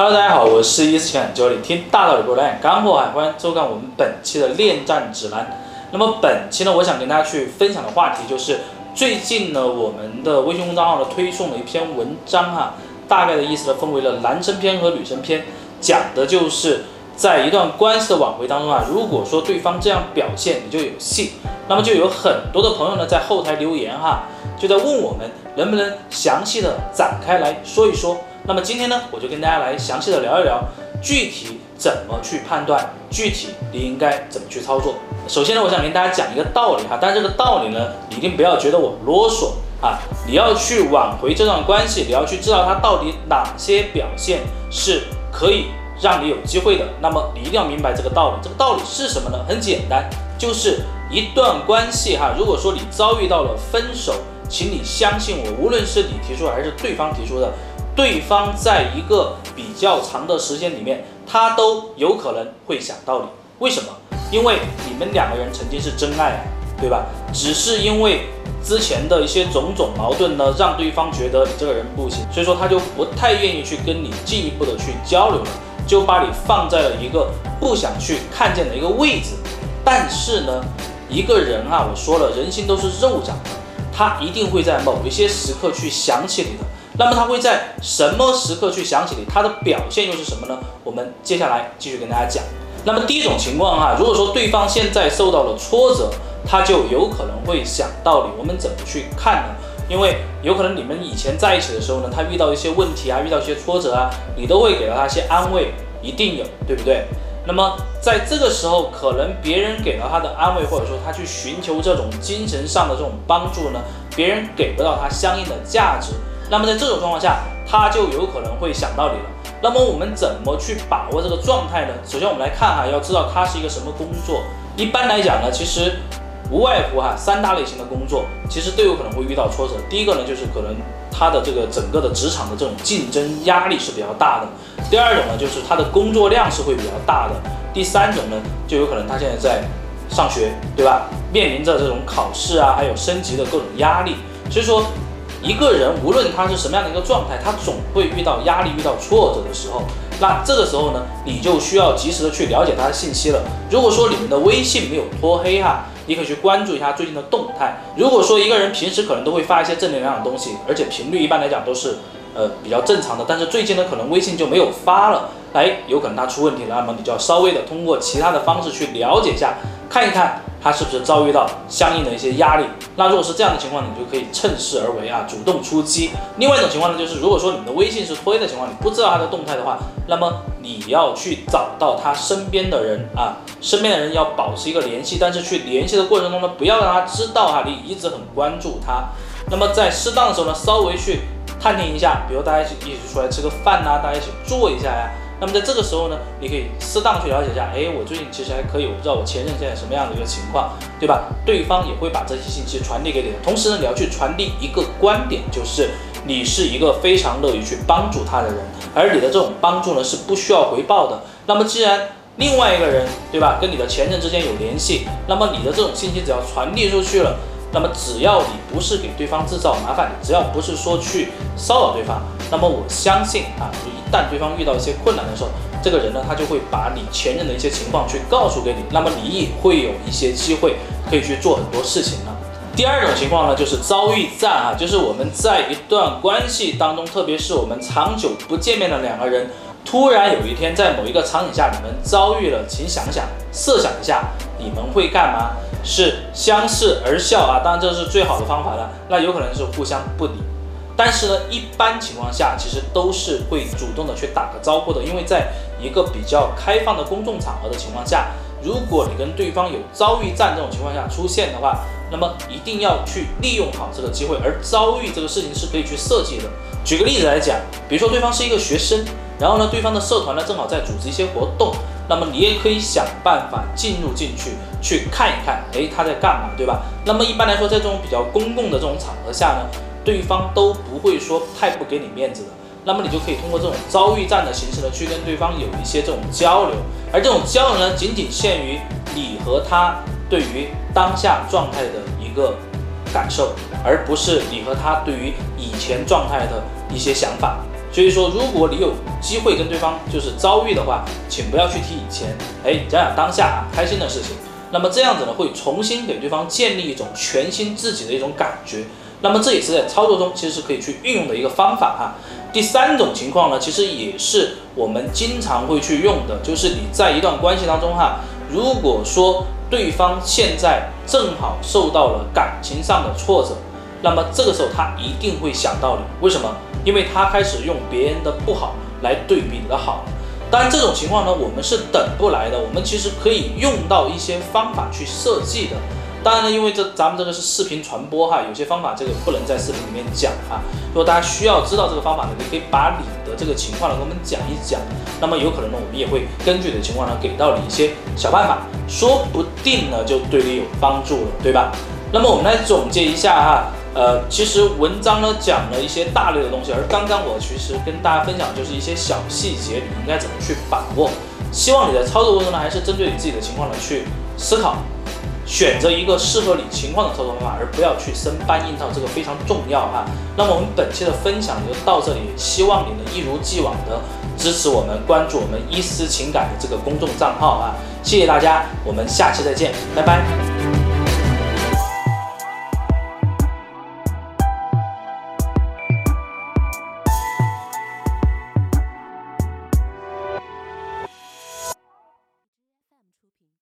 Hello，大家好，我是一思情感教练，听大道理不来干货啊！欢迎收看我们本期的恋战指南。那么本期呢，我想跟大家去分享的话题就是最近呢，我们的微信公众号呢推送了一篇文章哈，大概的意思呢分为了男生篇和女生篇，讲的就是在一段关系的挽回当中啊，如果说对方这样表现，你就有戏。那么就有很多的朋友呢在后台留言哈，就在问我们能不能详细的展开来说一说。那么今天呢，我就跟大家来详细的聊一聊，具体怎么去判断，具体你应该怎么去操作。首先呢，我想跟大家讲一个道理哈，但这个道理呢，你一定不要觉得我啰嗦啊，你要去挽回这段关系，你要去知道他到底哪些表现是可以让你有机会的。那么你一定要明白这个道理，这个道理是什么呢？很简单，就是一段关系哈，如果说你遭遇到了分手，请你相信我，无论是你提出还是对方提出的。对方在一个比较长的时间里面，他都有可能会想到你。为什么？因为你们两个人曾经是真爱啊，对吧？只是因为之前的一些种种矛盾呢，让对方觉得你这个人不行，所以说他就不太愿意去跟你进一步的去交流了，就把你放在了一个不想去看见的一个位置。但是呢，一个人啊，我说了，人心都是肉长的，他一定会在某一些时刻去想起你的。那么他会在什么时刻去想起你？他的表现又是什么呢？我们接下来继续跟大家讲。那么第一种情况哈，如果说对方现在受到了挫折，他就有可能会想到你。我们怎么去看呢？因为有可能你们以前在一起的时候呢，他遇到一些问题啊，遇到一些挫折啊，你都会给到他一些安慰，一定有，对不对？那么在这个时候，可能别人给了他的安慰，或者说他去寻求这种精神上的这种帮助呢，别人给不到他相应的价值。那么在这种状况下，他就有可能会想到你了。那么我们怎么去把握这个状态呢？首先我们来看哈，要知道他是一个什么工作。一般来讲呢，其实无外乎哈三大类型的工作，其实都有可能会遇到挫折。第一个呢，就是可能他的这个整个的职场的这种竞争压力是比较大的。第二种呢，就是他的工作量是会比较大的。第三种呢，就有可能他现在在上学，对吧？面临着这种考试啊，还有升级的各种压力。所以说。一个人无论他是什么样的一个状态，他总会遇到压力、遇到挫折的时候。那这个时候呢，你就需要及时的去了解他的信息了。如果说你们的微信没有拖黑哈，你可以去关注一下最近的动态。如果说一个人平时可能都会发一些正能量的东西，而且频率一般来讲都是呃比较正常的，但是最近呢可能微信就没有发了，哎，有可能他出问题了，那么你就要稍微的通过其他的方式去了解一下，看一看。他是不是遭遇到相应的一些压力？那如果是这样的情况，你就可以趁势而为啊，主动出击。另外一种情况呢，就是如果说你的微信是推的情况，你不知道他的动态的话，那么你要去找到他身边的人啊，身边的人要保持一个联系，但是去联系的过程中呢，不要让他知道哈，你一直很关注他。那么在适当的时候呢，稍微去探听一下，比如大家一起一起出来吃个饭呐，大家一起坐一下呀。那么在这个时候呢，你可以适当去了解一下，哎，我最近其实还可以，我不知道我前任现在什么样的一个情况，对吧？对方也会把这些信息传递给你的。同时呢，你要去传递一个观点，就是你是一个非常乐于去帮助他的人，而你的这种帮助呢是不需要回报的。那么既然另外一个人，对吧，跟你的前任之间有联系，那么你的这种信息只要传递出去了。那么只要你不是给对方制造麻烦，只要不是说去骚扰对方，那么我相信啊，一旦对方遇到一些困难的时候，这个人呢，他就会把你前任的一些情况去告诉给你，那么你也会有一些机会可以去做很多事情呢。第二种情况呢，就是遭遇战啊，就是我们在一段关系当中，特别是我们长久不见面的两个人，突然有一天在某一个场景下你们遭遇了，请想想，设想一下，你们会干嘛？是相视而笑啊，当然这是最好的方法了。那有可能是互相不理，但是呢，一般情况下其实都是会主动的去打个招呼的，因为在一个比较开放的公众场合的情况下，如果你跟对方有遭遇战这种情况下出现的话，那么一定要去利用好这个机会。而遭遇这个事情是可以去设计的。举个例子来讲，比如说对方是一个学生，然后呢，对方的社团呢正好在组织一些活动。那么你也可以想办法进入进去，去看一看，哎，他在干嘛，对吧？那么一般来说，在这种比较公共的这种场合下呢，对方都不会说太不给你面子的。那么你就可以通过这种遭遇战的形式呢，去跟对方有一些这种交流，而这种交流呢，仅仅限于你和他对于当下状态的一个感受，而不是你和他对于以前状态的一些想法。所以说，如果你有机会跟对方就是遭遇的话，请不要去提以前，哎，讲讲当下啊，开心的事情。那么这样子呢，会重新给对方建立一种全新自己的一种感觉。那么这也是在操作中其实是可以去运用的一个方法哈。第三种情况呢，其实也是我们经常会去用的，就是你在一段关系当中哈，如果说对方现在正好受到了感情上的挫折，那么这个时候他一定会想到你，为什么？因为他开始用别人的不好来对比你的好。当然这种情况呢，我们是等不来的，我们其实可以用到一些方法去设计的。当然呢，因为这咱们这个是视频传播哈，有些方法这个不能在视频里面讲啊。如果大家需要知道这个方法呢，你可以把你的这个情况呢跟我们讲一讲。那么有可能呢，我们也会根据你的情况呢给到你一些小办法，说不定呢就对你有帮助了，对吧？那么我们来总结一下哈，呃，其实文章呢讲了一些大类的东西，而刚刚我其实跟大家分享就是一些小细节，你应该怎么去把握。希望你在操作过程中呢，还是针对你自己的情况呢去思考。选择一个适合你情况的操作方法，而不要去生搬硬套，这个非常重要哈。那么我们本期的分享就到这里，希望你能一如既往的支持我们，关注我们一丝情感的这个公众账号啊，谢谢大家，我们下期再见，拜拜。